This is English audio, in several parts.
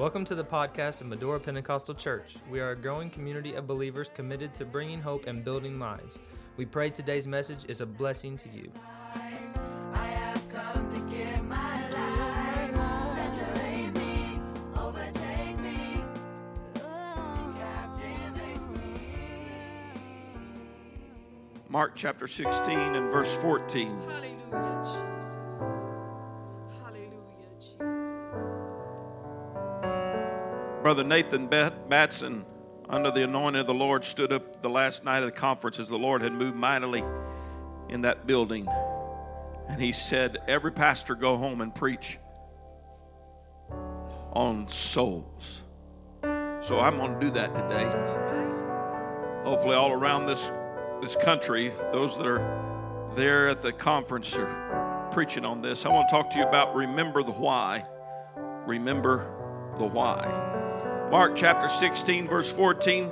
Welcome to the podcast of Medora Pentecostal Church. We are a growing community of believers committed to bringing hope and building lives. We pray today's message is a blessing to you. I have come to give my life. Saturate me, overtake me, captivate me. Mark chapter 16 and verse 14. Brother Nathan Batson, under the anointing of the Lord, stood up the last night of the conference as the Lord had moved mightily in that building. And he said, Every pastor go home and preach on souls. So I'm going to do that today. Hopefully all around this this country those that are there at the conference are preaching on this i want to talk to you about remember the why remember the why mark chapter 16 verse 14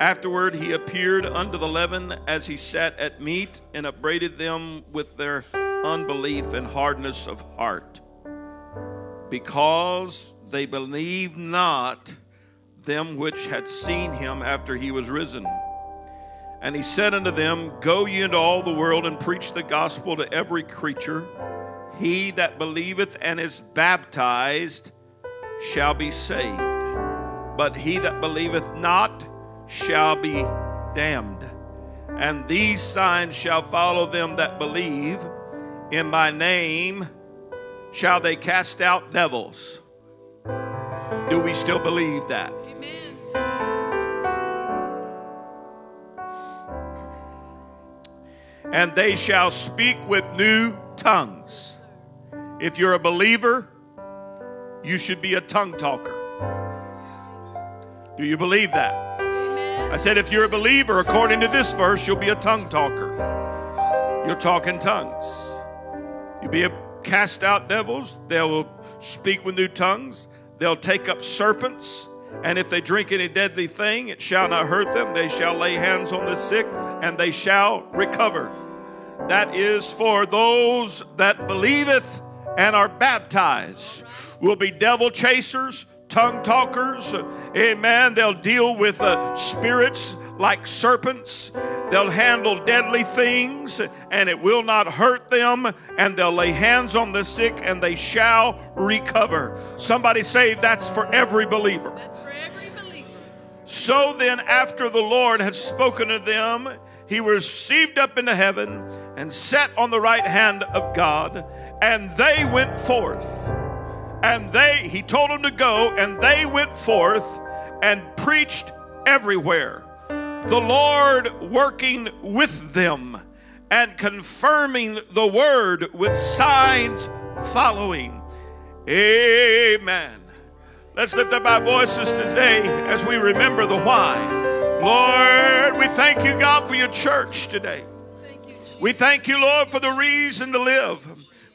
afterward he appeared unto the eleven as he sat at meat and upbraided them with their unbelief and hardness of heart because they believed not them which had seen him after he was risen. And he said unto them, Go ye into all the world and preach the gospel to every creature. He that believeth and is baptized shall be saved, but he that believeth not shall be damned. And these signs shall follow them that believe. In my name shall they cast out devils. Do we still believe that? Amen. and they shall speak with new tongues. If you're a believer, you should be a tongue talker. Do you believe that? Amen. I said, if you're a believer, according to this verse, you'll be a tongue talker. You'll talk in tongues. You'll be a cast out devils. They'll speak with new tongues. They'll take up serpents. And if they drink any deadly thing, it shall not hurt them. They shall lay hands on the sick, and they shall recover. That is for those that believeth and are baptized. Will be devil chasers, tongue talkers. Amen. They'll deal with uh, spirits like serpents. They'll handle deadly things and it will not hurt them. And they'll lay hands on the sick and they shall recover. Somebody say that's for every believer. That's for every believer. So then, after the Lord had spoken to them, he was received up into heaven and sat on the right hand of God. And they went forth. And they, he told them to go, and they went forth and preached everywhere. The Lord working with them and confirming the word with signs following. Amen. Let's lift up our voices today as we remember the why. Lord, we thank you, God, for your church today. We thank you, Lord, for the reason to live.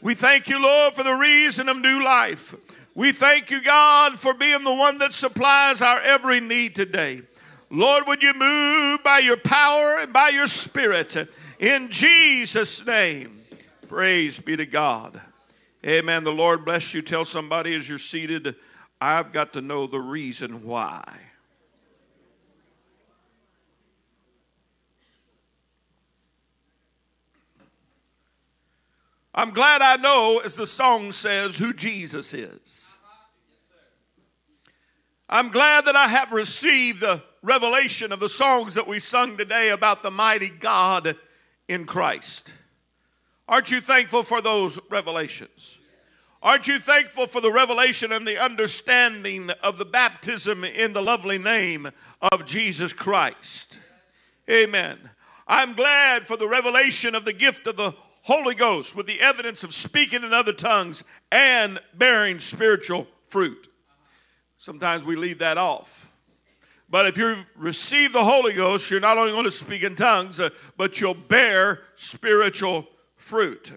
We thank you, Lord, for the reason of new life. We thank you, God, for being the one that supplies our every need today. Lord, would you move by your power and by your spirit in Jesus' name? Praise be to God. Amen. The Lord bless you. Tell somebody as you're seated, I've got to know the reason why. I'm glad I know, as the song says, who Jesus is. I'm glad that I have received the revelation of the songs that we sung today about the mighty God in Christ. Aren't you thankful for those revelations? Aren't you thankful for the revelation and the understanding of the baptism in the lovely name of Jesus Christ? Amen. I'm glad for the revelation of the gift of the Holy Ghost with the evidence of speaking in other tongues and bearing spiritual fruit. Sometimes we leave that off. But if you receive the Holy Ghost, you're not only going to speak in tongues, uh, but you'll bear spiritual fruit.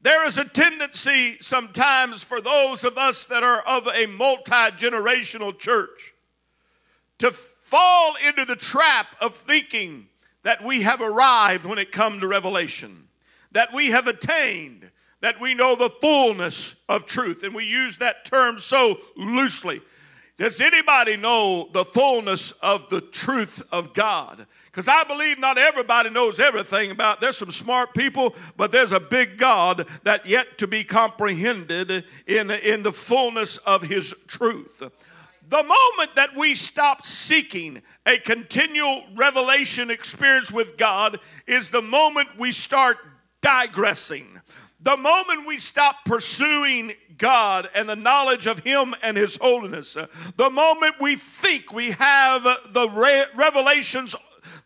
There is a tendency sometimes for those of us that are of a multi generational church to fall into the trap of thinking that we have arrived when it comes to revelation, that we have attained, that we know the fullness of truth. And we use that term so loosely. Does anybody know the fullness of the truth of God? Because I believe not everybody knows everything about. There's some smart people, but there's a big God that yet to be comprehended in, in the fullness of His truth. The moment that we stop seeking a continual revelation experience with God is the moment we start digressing. The moment we stop pursuing God and the knowledge of Him and His holiness, uh, the moment we think we have the re- revelations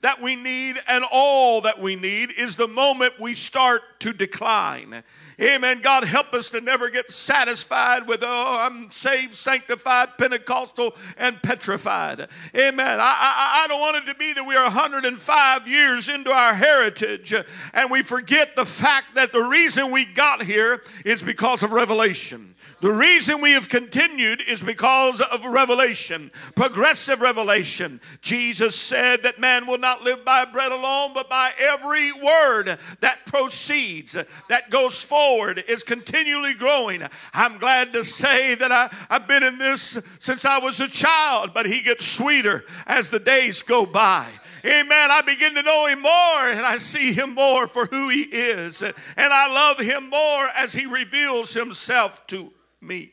that we need and all that we need is the moment we start to decline. Amen. God help us to never get satisfied with, oh, I'm saved, sanctified, Pentecostal, and petrified. Amen. I, I, I don't want it to be that we are 105 years into our heritage and we forget the fact that the reason we got here is because of revelation. The reason we have continued is because of revelation, progressive revelation. Jesus said that man will not live by bread alone, but by every word that proceeds, that goes forward, is continually growing. I'm glad to say that I, I've been in this since I was a child, but he gets sweeter as the days go by. Amen. I begin to know him more and I see him more for who he is. And I love him more as he reveals himself to me.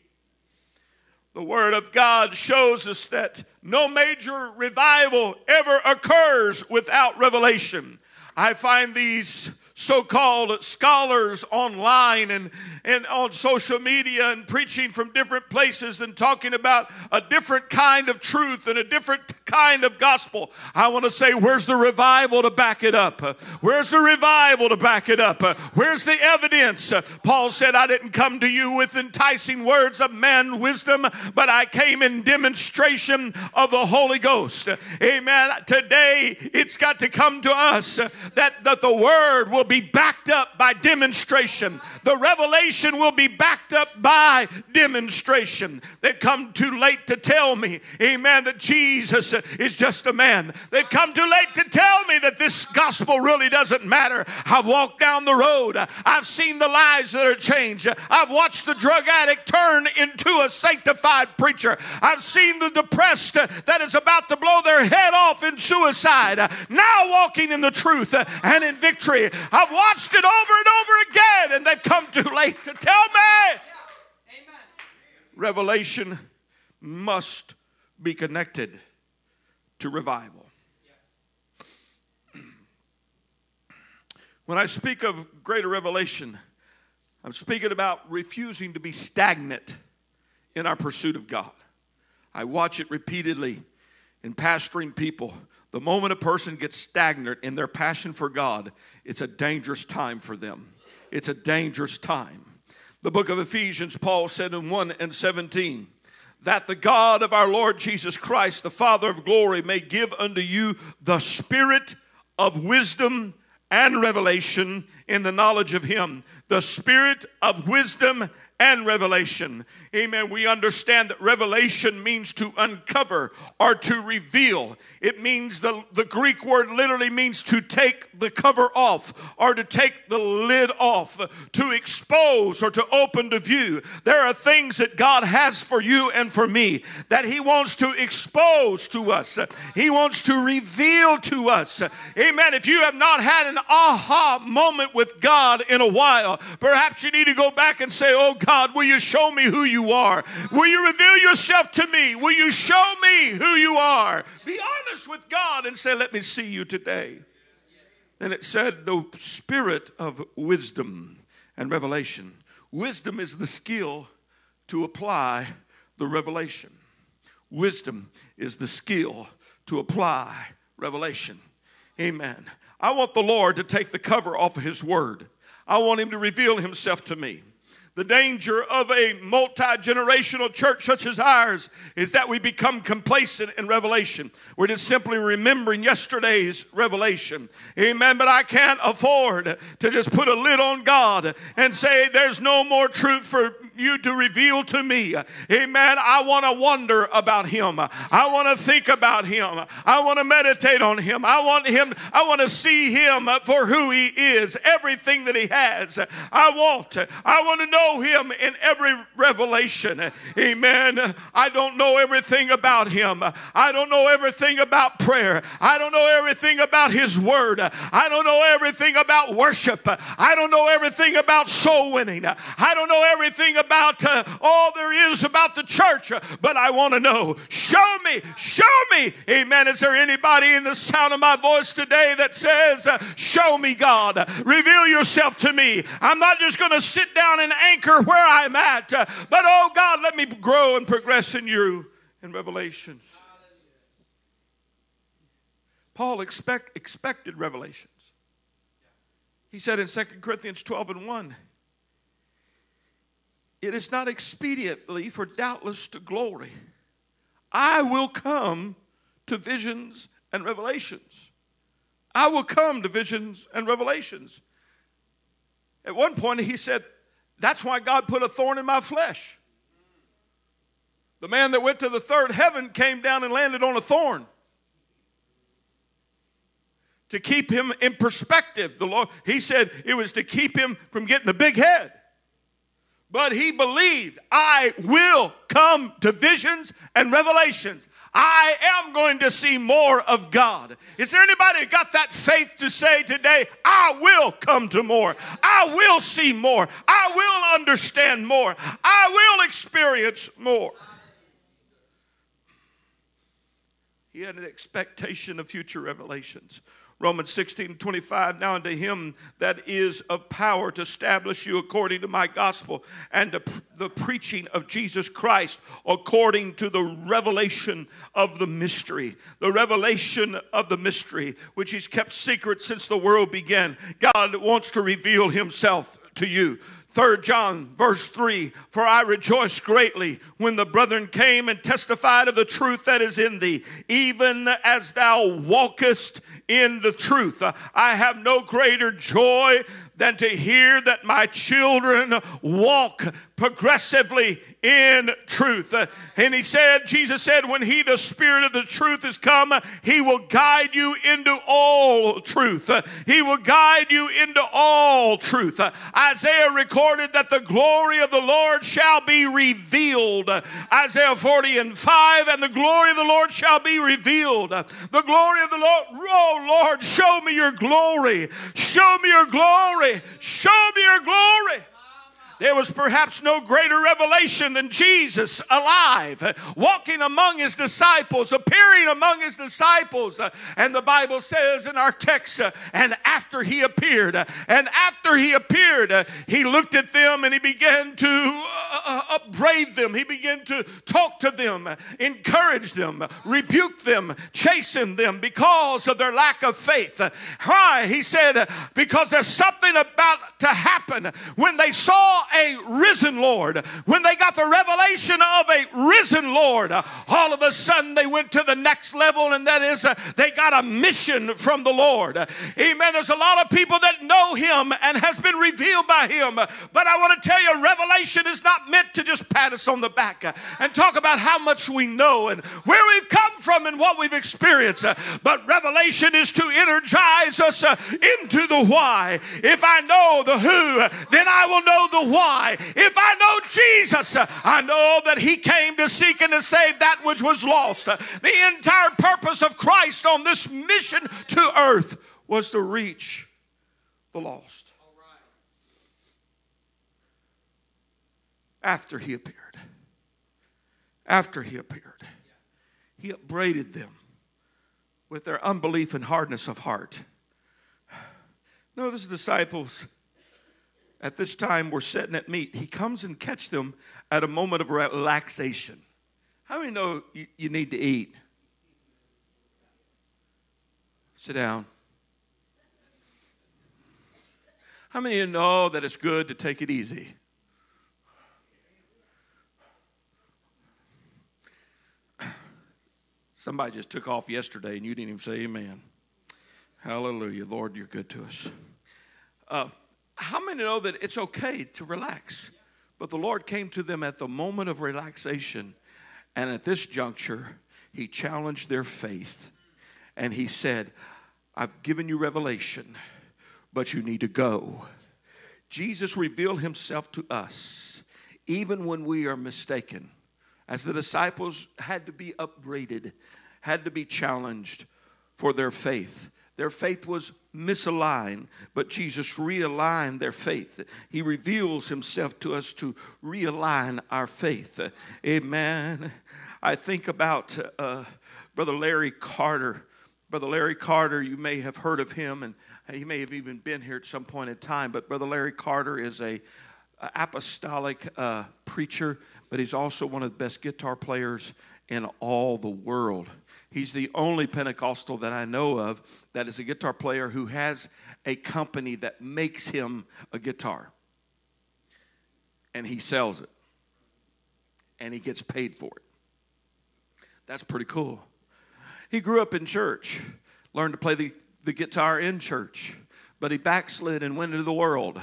The Word of God shows us that no major revival ever occurs without revelation. I find these so called scholars online and, and on social media and preaching from different places and talking about a different kind of truth and a different kind of gospel. I want to say, where's the revival to back it up? Where's the revival to back it up? Where's the evidence? Paul said, I didn't come to you with enticing words of man wisdom, but I came in demonstration of the Holy Ghost. Amen. Today, it's got to come to us that, that the word will be backed up by demonstration. The revelation will be backed up by demonstration. They've come too late to tell me, amen, that Jesus is just a man. They've come too late to tell me that this gospel really doesn't matter. I've walked down the road, I've seen the lives that are changed. I've watched the drug addict turn into a sanctified preacher. I've seen the depressed that is about to blow their head off in suicide, now walking in the truth and in victory. I've watched it over and over again, and they've come too late to tell me. Revelation must be connected to revival. When I speak of greater revelation, I'm speaking about refusing to be stagnant in our pursuit of God. I watch it repeatedly in pastoring people. The moment a person gets stagnant in their passion for God, it's a dangerous time for them. It's a dangerous time. The book of Ephesians, Paul said in 1 and 17, that the God of our Lord Jesus Christ, the Father of glory, may give unto you the spirit of wisdom and revelation in the knowledge of Him. The spirit of wisdom and revelation. Amen. We understand that revelation means to uncover or to reveal. It means the, the Greek word literally means to take the cover off or to take the lid off, to expose or to open to view. There are things that God has for you and for me that He wants to expose to us, He wants to reveal to us. Amen. If you have not had an aha moment with God in a while, perhaps you need to go back and say, Oh God, will you show me who you are? Will you reveal yourself to me? Will you show me who you are? Be honest with God and say, Let me see you today. And it said, The spirit of wisdom and revelation. Wisdom is the skill to apply the revelation. Wisdom is the skill to apply revelation. Amen. I want the Lord to take the cover off of His Word. I want Him to reveal Himself to me. The danger of a multi generational church such as ours is that we become complacent in revelation. We're just simply remembering yesterday's revelation. Amen. But I can't afford to just put a lid on God and say there's no more truth for you to reveal to me. Amen. I want to wonder about him. I want to think about him. I want to meditate on him. I want him, I want to see him for who he is, everything that he has. I want, I want to know him in every revelation. Amen. I don't know everything about him. I don't know everything about prayer. I don't know everything about his word. I don't know everything about worship. I don't know everything about soul winning. I don't know everything about uh, all there is about the church, but I want to know. Show me, show me. Amen. Is there anybody in the sound of my voice today that says, uh, Show me, God? Reveal yourself to me. I'm not just going to sit down and anchor where I'm at, uh, but oh God, let me grow and progress in you in revelations. Paul expect, expected revelations. He said in 2 Corinthians 12 and 1, it is not expediently for doubtless to glory. I will come to visions and revelations. I will come to visions and revelations. At one point, he said, That's why God put a thorn in my flesh. The man that went to the third heaven came down and landed on a thorn to keep him in perspective. The Lord, he said it was to keep him from getting the big head. But he believed, I will come to visions and revelations. I am going to see more of God. Is there anybody got that faith to say today, I will come to more. I will see more. I will understand more. I will experience more. He had an expectation of future revelations. Romans 16 25, now unto him that is of power to establish you according to my gospel and to the preaching of Jesus Christ according to the revelation of the mystery. The revelation of the mystery, which he's kept secret since the world began. God wants to reveal himself to you. 3 John verse 3 For I rejoice greatly when the brethren came and testified of the truth that is in thee, even as thou walkest in the truth. I have no greater joy than to hear that my children walk progressively in truth. Uh, and he said, Jesus said, when he, the Spirit of the truth, is come, he will guide you into all truth. Uh, he will guide you into all truth. Uh, Isaiah recorded that the glory of the Lord shall be revealed. Isaiah 40 and 5, and the glory of the Lord shall be revealed. The glory of the Lord, oh Lord, show me your glory. Show me your glory. Show me your glory. There was perhaps no greater revelation than Jesus alive, walking among his disciples, appearing among his disciples. And the Bible says in our text, and after he appeared, and after he appeared, he looked at them and he began to uh, upbraid them. He began to talk to them, encourage them, rebuke them, chasten them because of their lack of faith. Why? He said, because there's something about to happen when they saw a risen Lord, when they got the revelation of a risen Lord, all of a sudden they went to the next level, and that is uh, they got a mission from the Lord. Amen. There's a lot of people that know Him and has been revealed by Him, but I want to tell you, revelation is not meant to just pat us on the back and talk about how much we know and where we've come from and what we've experienced, but revelation is to energize us uh, into the why. If I know the who, then I will know the why. If I know Jesus, I know that He came to seek and to save that which was lost. The entire purpose of Christ on this mission to earth was to reach the lost. After He appeared, after He appeared, He upbraided them with their unbelief and hardness of heart. No, the disciples at this time were sitting at meat. He comes and catches them at a moment of relaxation. How many know you, you need to eat? Sit down. How many of you know that it's good to take it easy? Somebody just took off yesterday and you didn't even say amen. Hallelujah. Lord, you're good to us. Uh, how many know that it's okay to relax? But the Lord came to them at the moment of relaxation. And at this juncture, He challenged their faith. And He said, I've given you revelation, but you need to go. Jesus revealed Himself to us even when we are mistaken. As the disciples had to be upbraided, had to be challenged for their faith. Their faith was misaligned, but Jesus realigned their faith. He reveals himself to us to realign our faith. Amen. I think about uh, Brother Larry Carter. Brother Larry Carter, you may have heard of him, and he may have even been here at some point in time. But Brother Larry Carter is a apostolic uh, preacher, but he's also one of the best guitar players in all the world. He's the only Pentecostal that I know of that is a guitar player who has a company that makes him a guitar. And he sells it. And he gets paid for it. That's pretty cool. He grew up in church, learned to play the, the guitar in church, but he backslid and went into the world.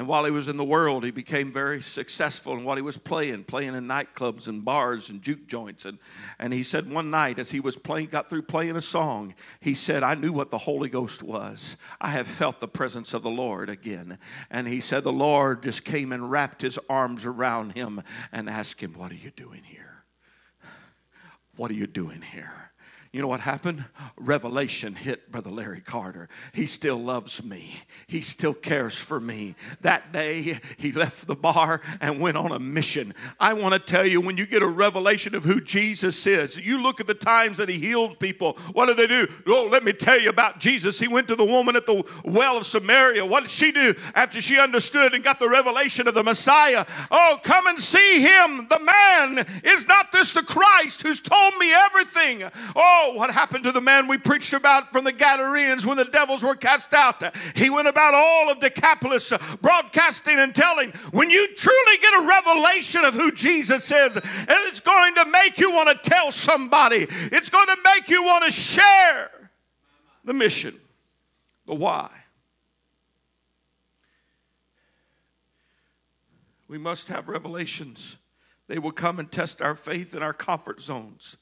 And while he was in the world, he became very successful in what he was playing, playing in nightclubs and bars and juke joints. And, and he said one night, as he was playing, got through playing a song, he said, I knew what the Holy Ghost was. I have felt the presence of the Lord again. And he said, The Lord just came and wrapped his arms around him and asked him, What are you doing here? What are you doing here? You know what happened? Revelation hit Brother Larry Carter. He still loves me. He still cares for me. That day, he left the bar and went on a mission. I want to tell you, when you get a revelation of who Jesus is, you look at the times that he healed people. What did they do? Oh, let me tell you about Jesus. He went to the woman at the well of Samaria. What did she do after she understood and got the revelation of the Messiah? Oh, come and see him. The man is not this the Christ who's told me everything. Oh, what happened to the man we preached about from the Gadarenes when the devils were cast out? He went about all of Decapolis uh, broadcasting and telling. When you truly get a revelation of who Jesus is, and it's going to make you want to tell somebody, it's going to make you want to share the mission, the why. We must have revelations. They will come and test our faith in our comfort zones.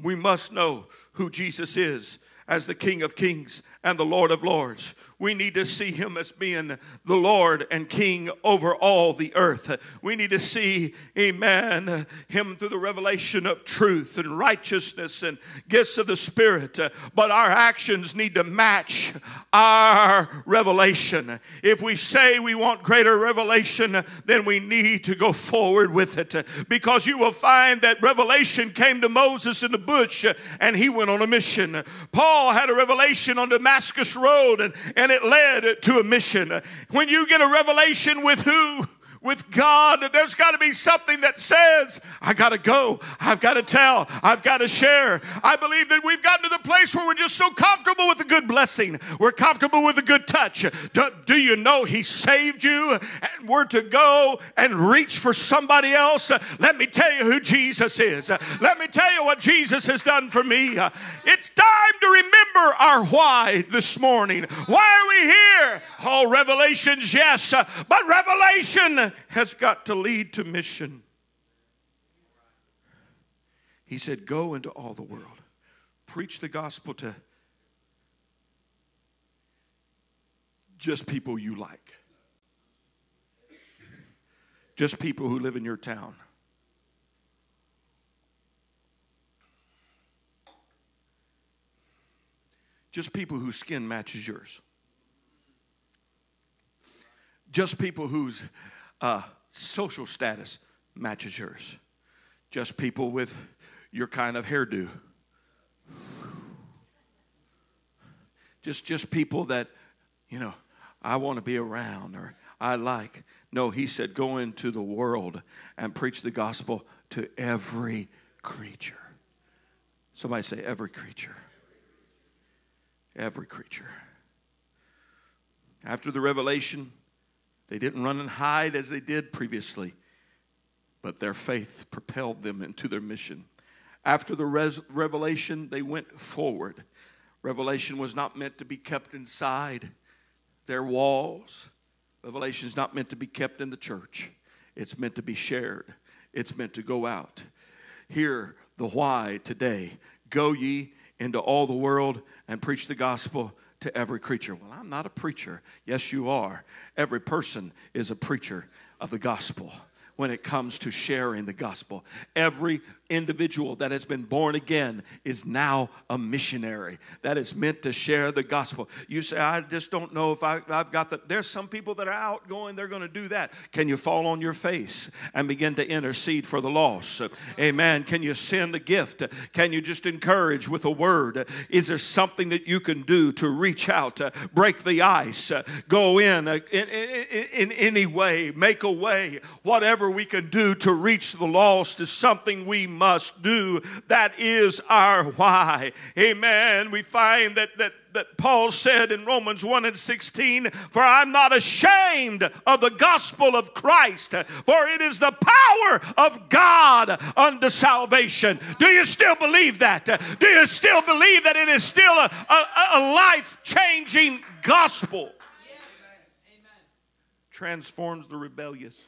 We must know who Jesus is as the King of Kings and the Lord of Lords. We need to see him as being the Lord and King over all the earth. We need to see, amen, him through the revelation of truth and righteousness and gifts of the Spirit. But our actions need to match our revelation. If we say we want greater revelation, then we need to go forward with it. Because you will find that revelation came to Moses in the bush and he went on a mission. Paul had a revelation on Damascus Road and, and it led to a mission. When you get a revelation with who? With God, there's got to be something that says, I got to go. I've got to tell. I've got to share. I believe that we've gotten to the place where we're just so comfortable with a good blessing. We're comfortable with a good touch. Do, do you know He saved you and we're to go and reach for somebody else? Let me tell you who Jesus is. Let me tell you what Jesus has done for me. It's time to remember our why this morning. Why are we here? Oh, revelations, yes, but revelation has got to lead to mission. He said, Go into all the world, preach the gospel to just people you like, just people who live in your town. Just people whose skin matches yours. Just people whose uh, social status matches yours. Just people with your kind of hairdo. Just, just people that, you know, I want to be around or I like. No, he said, go into the world and preach the gospel to every creature. Somebody say, every creature. Every creature. After the revelation, they didn't run and hide as they did previously, but their faith propelled them into their mission. After the res- revelation, they went forward. Revelation was not meant to be kept inside their walls. Revelation is not meant to be kept in the church. It's meant to be shared, it's meant to go out. Hear the why today. Go ye into all the world and preach the gospel to every creature. Well, I'm not a preacher. Yes, you are. Every person is a preacher of the gospel when it comes to sharing the gospel. Every individual that has been born again is now a missionary that is meant to share the gospel. You say, I just don't know if I, have got that. There's some people that are outgoing, they're going to do that. Can you fall on your face and begin to intercede for the lost? Amen. Can you send a gift? Can you just encourage with a word? Is there something that you can do to reach out, break the ice, uh, go uh, in in, in, in any way, make a way, whatever we can do to reach the lost is something we must do. That is our why. Amen. We find that that that Paul said in Romans 1 and 16, For I'm not ashamed of the gospel of Christ, for it is the power of God unto salvation. Do you still believe that? Do you still believe that it is still a, a, a life changing gospel? Transforms the rebellious.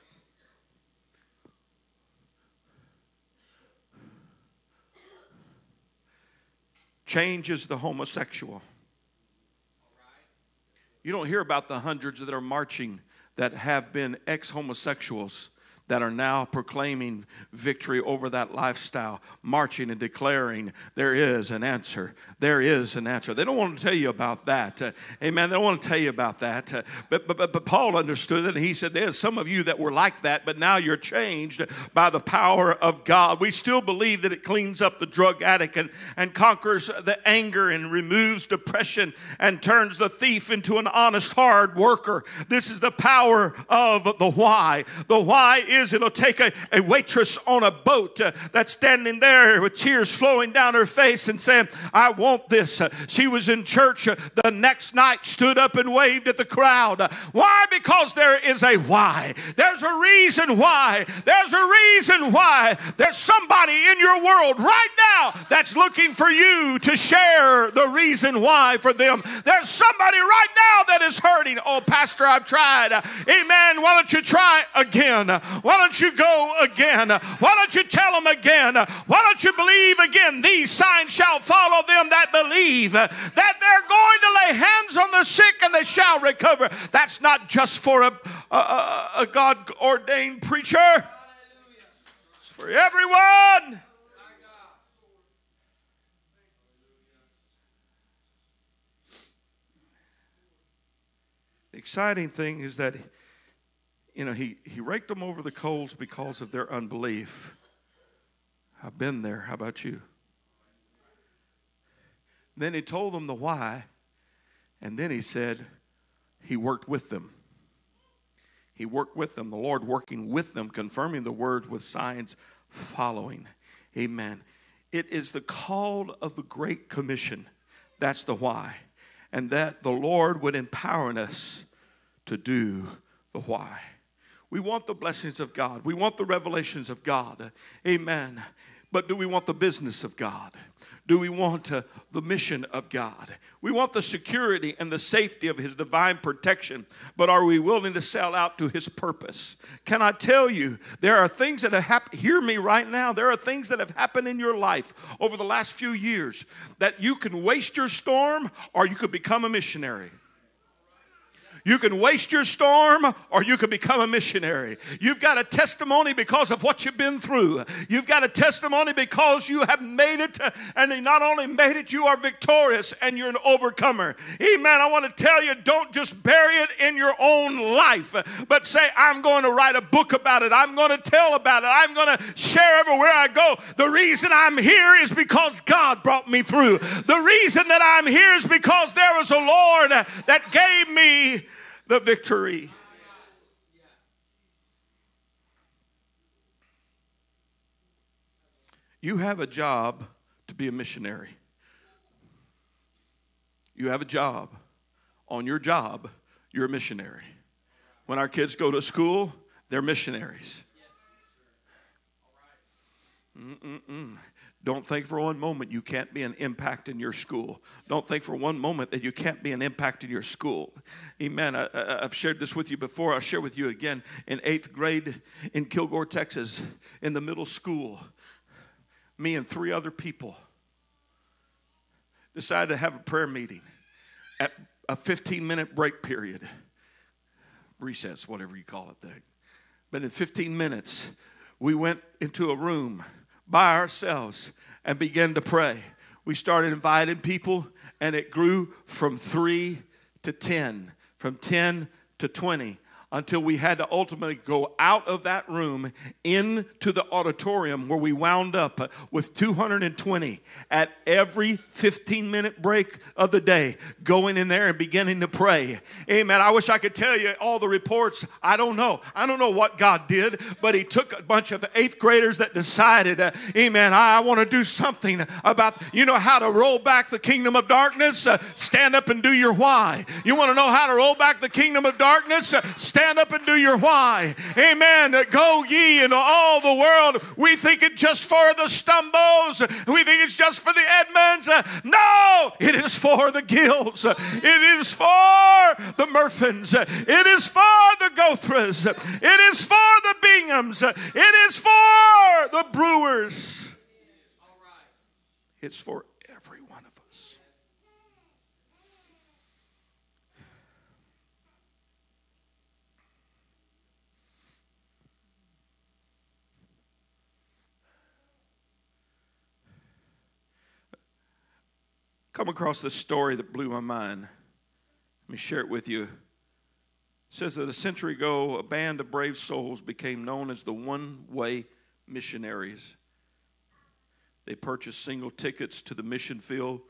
Changes the homosexual. You don't hear about the hundreds that are marching that have been ex homosexuals that are now proclaiming victory over that lifestyle, marching and declaring there is an answer. There is an answer. They don't want to tell you about that. Uh, amen. They don't want to tell you about that. Uh, but, but, but, Paul understood it and he said, There's some of you that were like that, but now you're changed by the power of God. We still believe that it cleans up the drug addict and, and conquers the anger and removes depression and turns the thief into an honest, hard worker. This is the power of the why. The why is is it'll take a, a waitress on a boat uh, that's standing there with tears flowing down her face and saying, I want this. Uh, she was in church uh, the next night, stood up and waved at the crowd. Uh, why? Because there is a why. There's a reason why. There's a reason why. There's somebody in your world right now that's looking for you to share the reason why for them. There's somebody right now that is hurting. Oh, Pastor, I've tried. Amen. Why don't you try again? Why don't you go again? Why don't you tell them again? Why don't you believe again? These signs shall follow them that believe that they're going to lay hands on the sick and they shall recover. That's not just for a, a, a God ordained preacher, it's for everyone. The exciting thing is that you know, he, he raked them over the coals because of their unbelief. I've been there. How about you? Then he told them the why, and then he said he worked with them. He worked with them, the Lord working with them, confirming the word with signs following. Amen. It is the call of the Great Commission. That's the why. And that the Lord would empower us to do the why. We want the blessings of God. We want the revelations of God. Amen. But do we want the business of God? Do we want uh, the mission of God? We want the security and the safety of His divine protection, but are we willing to sell out to His purpose? Can I tell you, there are things that have happened, hear me right now, there are things that have happened in your life over the last few years that you can waste your storm or you could become a missionary. You can waste your storm or you can become a missionary. You've got a testimony because of what you've been through. You've got a testimony because you have made it, and not only made it, you are victorious and you're an overcomer. Amen. I want to tell you don't just bury it in your own life, but say, I'm going to write a book about it. I'm going to tell about it. I'm going to share everywhere I go. The reason I'm here is because God brought me through. The reason that I'm here is because there was a Lord that gave me the victory. You have a job to be a missionary. You have a job. On your job, you're a missionary. When our kids go to school, they're missionaries. Mm-mm-mm. Don't think for one moment you can't be an impact in your school. Don't think for one moment that you can't be an impact in your school. Amen. I, I've shared this with you before. I'll share with you again. In eighth grade in Kilgore, Texas, in the middle school, me and three other people decided to have a prayer meeting at a 15 minute break period, recess, whatever you call it there. But in 15 minutes, we went into a room by ourselves and began to pray. We started inviting people, and it grew from three to 10, from 10 to 20, until we had to ultimately go out of that room into the auditorium where we wound up with 220 at every 15 minute break of the day, going in there and beginning to pray. Amen. I wish I could tell you all the reports. I don't know. I don't know what God did, but He took a bunch of eighth graders that decided, uh, Amen, I, I want to do something about, you know, how to roll back the kingdom of darkness? Uh, stand up and do your why. You want to know how to roll back the kingdom of darkness? Uh, stand up and do your why. Amen. Go ye into all the world. We think it just for the Stumbos. We think it's just for the Edmonds. No, it is for the Gills. It is for the Murphins. It is for the Gothras. It is for the Binghams. It is for the Brewers. It's for every one of us. Come across this story that blew my mind. Let me share it with you. It says that a century ago, a band of brave souls became known as the One Way Missionaries. They purchased single tickets to the mission field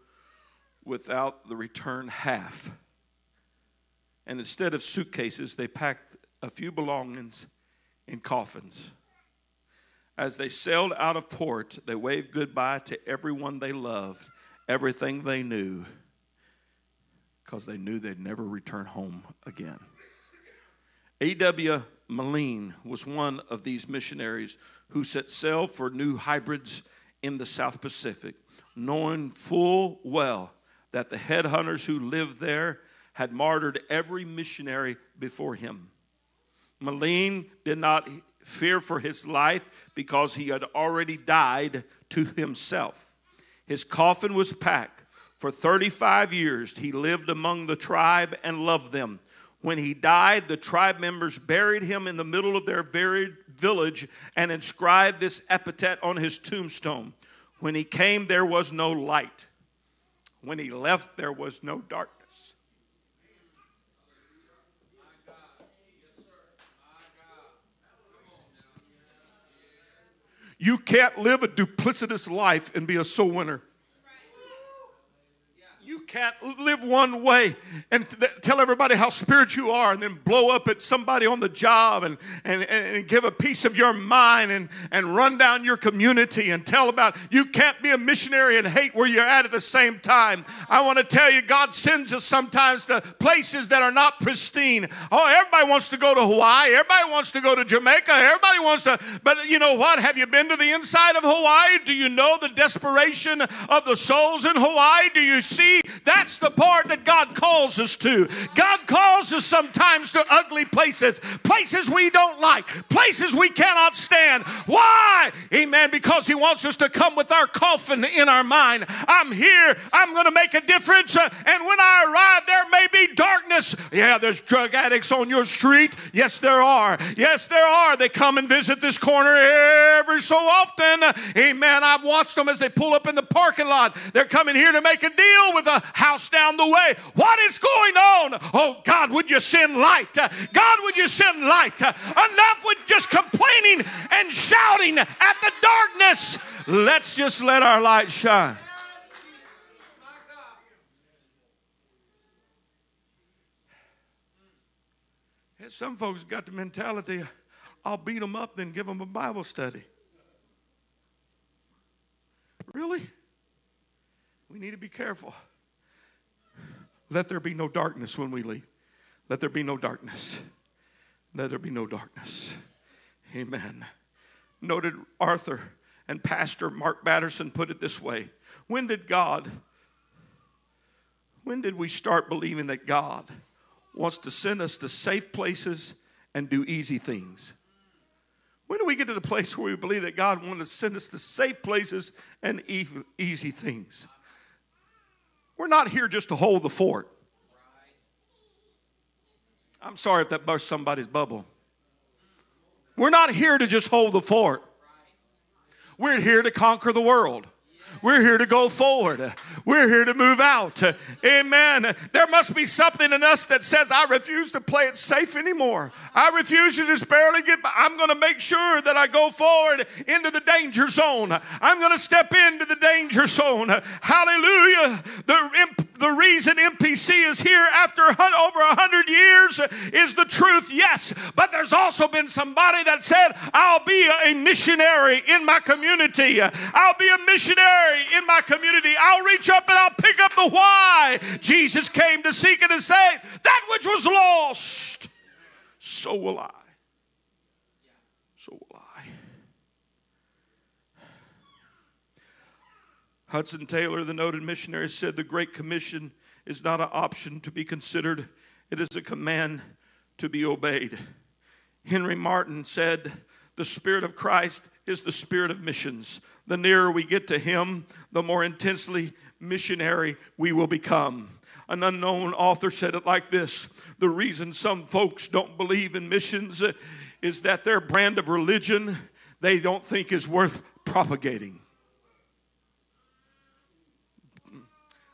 without the return half. And instead of suitcases, they packed a few belongings in coffins. As they sailed out of port, they waved goodbye to everyone they loved, everything they knew, because they knew they'd never return home again. A.W. Moline was one of these missionaries who set sail for New Hebrides in the South Pacific, knowing full well that the headhunters who lived there had martyred every missionary before him. Moline did not fear for his life because he had already died to himself. His coffin was packed. For 35 years, he lived among the tribe and loved them. When he died, the tribe members buried him in the middle of their very village and inscribed this epithet on his tombstone. When he came, there was no light. When he left, there was no darkness. You can't live a duplicitous life and be a soul winner. You can't live one way and th- tell everybody how spiritual you are and then blow up at somebody on the job and, and, and give a piece of your mind and, and run down your community and tell about you can't be a missionary and hate where you're at at the same time. I want to tell you, God sends us sometimes to places that are not pristine. Oh, everybody wants to go to Hawaii. Everybody wants to go to Jamaica. Everybody wants to, but you know what? Have you been to the inside of Hawaii? Do you know the desperation of the souls in Hawaii? Do you see? That's the part that God calls us to. God calls us sometimes to ugly places, places we don't like, places we cannot stand. Why? Amen. Because He wants us to come with our coffin in our mind. I'm here. I'm going to make a difference. Uh, And when I arrive, there may be darkness. Yeah, there's drug addicts on your street. Yes, there are. Yes, there are. They come and visit this corner every so often. Amen. I've watched them as they pull up in the parking lot. They're coming here to make a deal with a house down the way. What is going on? Oh, God, would you send light? God, would you send light? Enough with just complaining and shouting at the darkness. Let's just let our light shine. Some folks got the mentality I'll beat them up, then give them a Bible study. Really? We need to be careful. Let there be no darkness when we leave. Let there be no darkness. Let there be no darkness. Amen. Noted Arthur and Pastor Mark Batterson put it this way When did God, when did we start believing that God wants to send us to safe places and do easy things? When do we get to the place where we believe that God wants to send us to safe places and easy things? We're not here just to hold the fort. I'm sorry if that burst somebody's bubble. We're not here to just hold the fort. We're here to conquer the world. We're here to go forward. We're here to move out. Amen. There must be something in us that says, I refuse to play it safe anymore. I refuse to just barely get by. I'm going to make sure that I go forward into the danger zone. I'm going to step into the danger zone. Hallelujah. The, the reason MPC is here after over a hundred years is the truth, yes. But there's also been somebody that said, I'll be a missionary in my community. I'll be a missionary in my community. I'll reach up and I'll pick up the why. Jesus came to seek and to save that which was lost. So will I. So will I. Hudson Taylor, the noted missionary, said the Great Commission is not an option to be considered, it is a command to be obeyed. Henry Martyn said, The Spirit of Christ is the spirit of missions. The nearer we get to Him, the more intensely missionary we will become. An unknown author said it like this The reason some folks don't believe in missions uh, is that their brand of religion they don't think is worth propagating.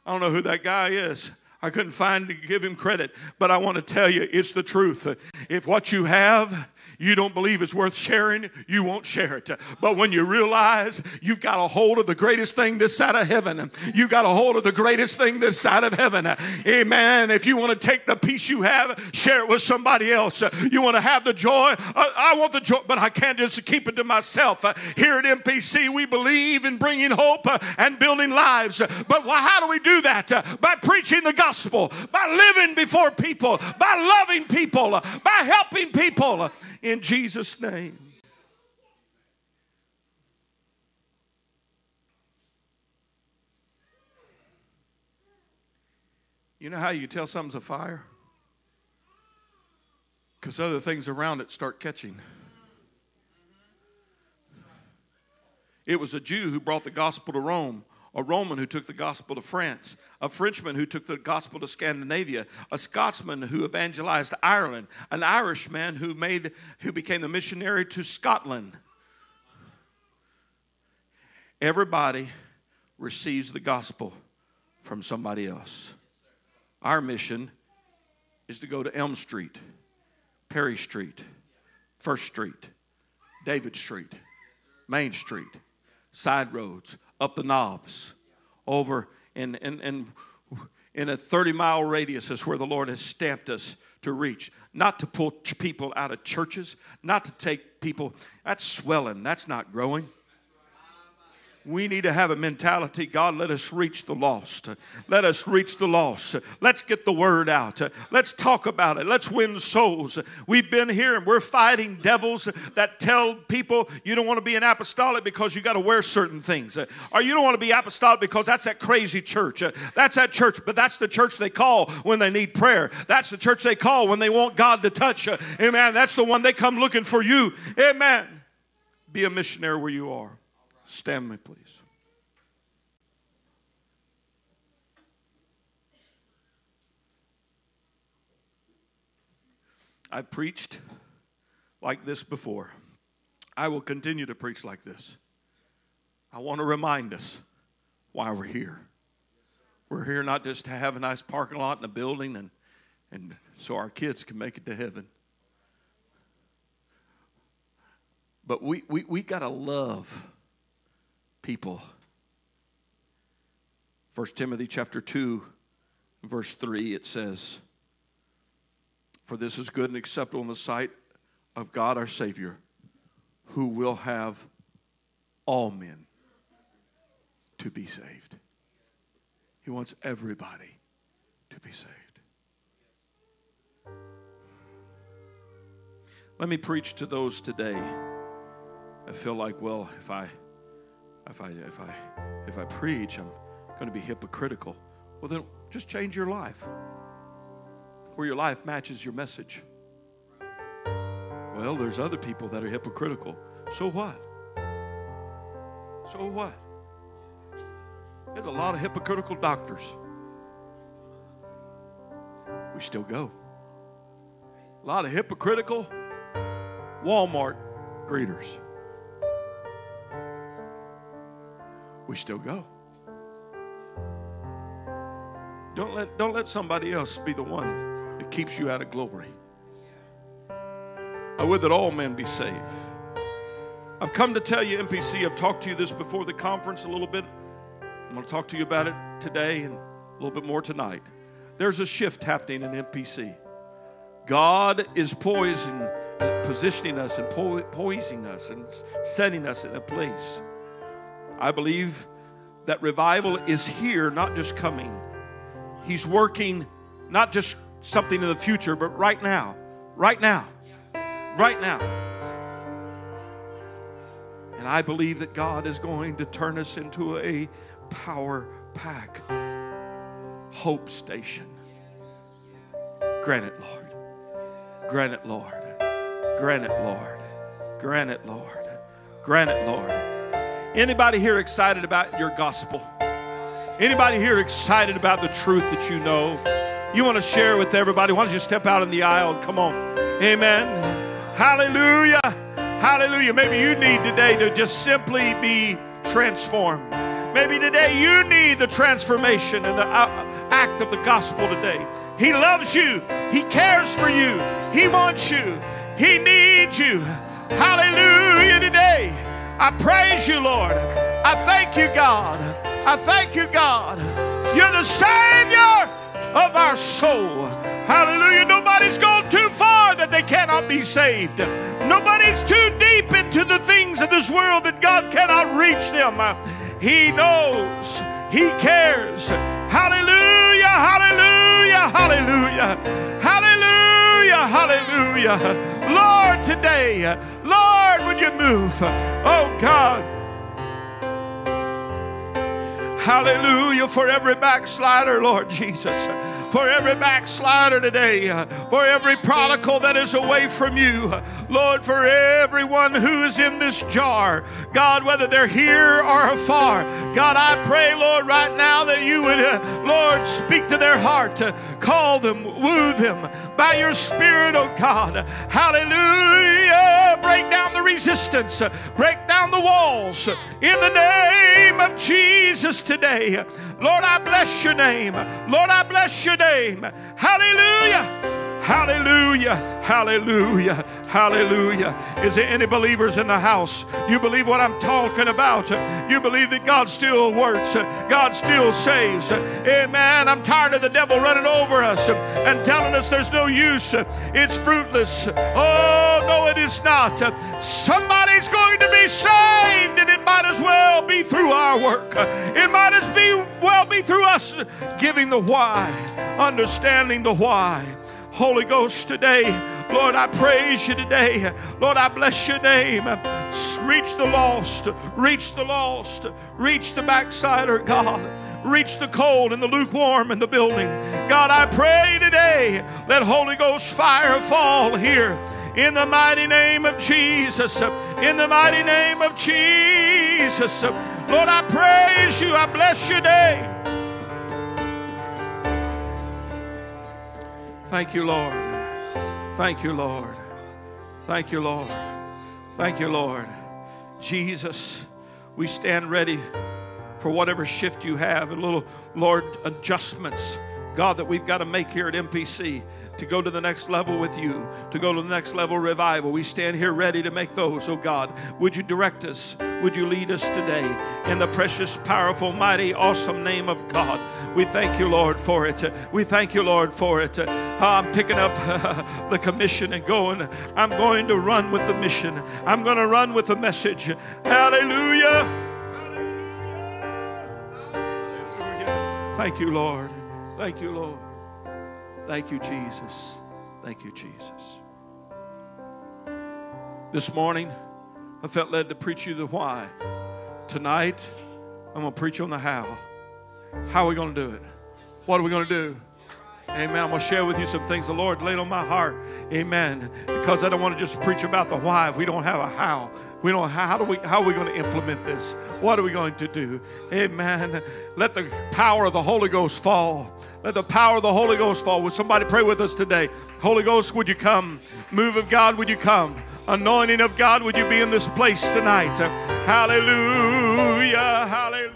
I don't know who that guy is. I couldn't find to give him credit, but I want to tell you it's the truth. If what you have you don't believe it's worth sharing, you won't share it. But when you realize you've got a hold of the greatest thing this side of heaven, you got a hold of the greatest thing this side of heaven. Amen. If you want to take the peace you have, share it with somebody else. You want to have the joy, I, I want the joy, but I can't just keep it to myself. Uh, here at MPC, we believe in bringing hope uh, and building lives. But how do we do that? By preaching the gospel, by living before people, by loving people, by helping people in Jesus' name. You know how you tell something's a fire? Because other things around it start catching. It was a Jew who brought the gospel to Rome, a Roman who took the gospel to France, a Frenchman who took the gospel to Scandinavia, a Scotsman who evangelized Ireland, an Irishman who made who became the missionary to Scotland. Everybody receives the gospel from somebody else. Our mission is to go to Elm Street, Perry Street, First Street, David Street, Main Street, side roads, up the knobs, over and and and in a 30 mile radius is where the Lord has stamped us to reach. Not to pull people out of churches, not to take people, that's swelling, that's not growing. We need to have a mentality God, let us reach the lost. Let us reach the lost. Let's get the word out. Let's talk about it. Let's win souls. We've been here and we're fighting devils that tell people you don't want to be an apostolic because you got to wear certain things. Or you don't want to be apostolic because that's that crazy church. That's that church, but that's the church they call when they need prayer. That's the church they call when they want God to touch. Amen. That's the one they come looking for you. Amen. Be a missionary where you are. Stand me, please. I've preached like this before. I will continue to preach like this. I want to remind us why we're here. We're here not just to have a nice parking lot and a building and, and so our kids can make it to heaven. But we, we, we got to love people. 1 Timothy chapter 2, verse 3, it says, For this is good and acceptable in the sight of God our Savior, who will have all men to be saved. He wants everybody to be saved. Let me preach to those today. I feel like, well, if I if I if I if I preach, I'm going to be hypocritical. Well, then just change your life where your life matches your message. Well, there's other people that are hypocritical. So what? So what? There's a lot of hypocritical doctors. We still go. A lot of hypocritical Walmart greeters. We still go. Don't let, don't let somebody else be the one that keeps you out of glory. I would that all men be saved. I've come to tell you, MPC, I've talked to you this before the conference a little bit. I'm going to talk to you about it today and a little bit more tonight. There's a shift happening in MPC. God is poising, positioning us and po- poising us and setting us in a place. I believe that revival is here, not just coming. He's working not just something in the future, but right now. Right now. Right now. And I believe that God is going to turn us into a power pack hope station. Grant it, Lord. Grant it, Lord. Grant it, Lord. Grant it, Lord. Grant it, Lord. Anybody here excited about your gospel? Anybody here excited about the truth that you know? You want to share with everybody? Why don't you step out in the aisle? Come on. Amen. Hallelujah. Hallelujah. Maybe you need today to just simply be transformed. Maybe today you need the transformation and the uh, act of the gospel today. He loves you. He cares for you. He wants you. He needs you. Hallelujah today. I praise you, Lord. I thank you, God. I thank you, God. You're the Savior of our soul. Hallelujah. Nobody's gone too far that they cannot be saved. Nobody's too deep into the things of this world that God cannot reach them. He knows. He cares. Hallelujah. Hallelujah. Hallelujah. Hallelujah. Hallelujah. Lord, today, Lord, would you move? Oh, God. Hallelujah for every backslider, Lord Jesus. For every backslider today, for every prodigal that is away from you, Lord, for everyone who is in this jar, God, whether they're here or afar, God, I pray, Lord, right now that you would, uh, Lord, speak to their heart, uh, call them, woo them by your Spirit, oh God. Hallelujah. Break down the resistance, break down the walls in the name of Jesus today. Lord, I bless your name. Lord, I bless your name. Hallelujah. Hallelujah, hallelujah, hallelujah. Is there any believers in the house? You believe what I'm talking about? You believe that God still works, God still saves. Amen. I'm tired of the devil running over us and telling us there's no use, it's fruitless. Oh, no, it is not. Somebody's going to be saved, and it might as well be through our work. It might as well be through us giving the why, understanding the why. Holy Ghost, today, Lord, I praise you today. Lord, I bless your name. Reach the lost, reach the lost, reach the backslider, God. Reach the cold and the lukewarm in the building. God, I pray today, let Holy Ghost fire fall here. In the mighty name of Jesus, in the mighty name of Jesus. Lord, I praise you. I bless your name. Thank you, Lord. Thank you, Lord. Thank you, Lord. Thank you, Lord. Jesus, we stand ready for whatever shift you have and little, Lord, adjustments, God, that we've got to make here at MPC to go to the next level with you, to go to the next level revival. We stand here ready to make those. Oh God, would you direct us? Would you lead us today in the precious, powerful, mighty, awesome name of God? We thank you, Lord, for it. We thank you, Lord, for it. Ah, I'm picking up the commission and going. I'm going to run with the mission. I'm going to run with the message. Hallelujah. Hallelujah. Thank you, Lord. Thank you, Lord. Thank you, Jesus. Thank you, Jesus. This morning, I felt led to preach you the why. Tonight, I'm going to preach on the how. How are we going to do it? What are we going to do? Amen. I'm going to share with you some things the Lord laid on my heart. Amen. Because I don't want to just preach about the why if we don't have a how. We don't how do we how are we going to implement this? What are we going to do? Amen. Let the power of the Holy Ghost fall. Let the power of the Holy Ghost fall. Would somebody pray with us today? Holy Ghost, would you come? Move of God, would you come? Anointing of God, would you be in this place tonight? Hallelujah. Hallelujah.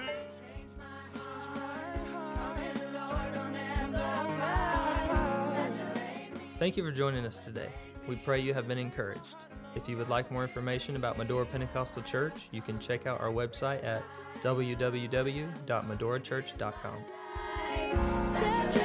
Thank you for joining us today. We pray you have been encouraged. If you would like more information about Medora Pentecostal Church, you can check out our website at www.medorachurch.com. Set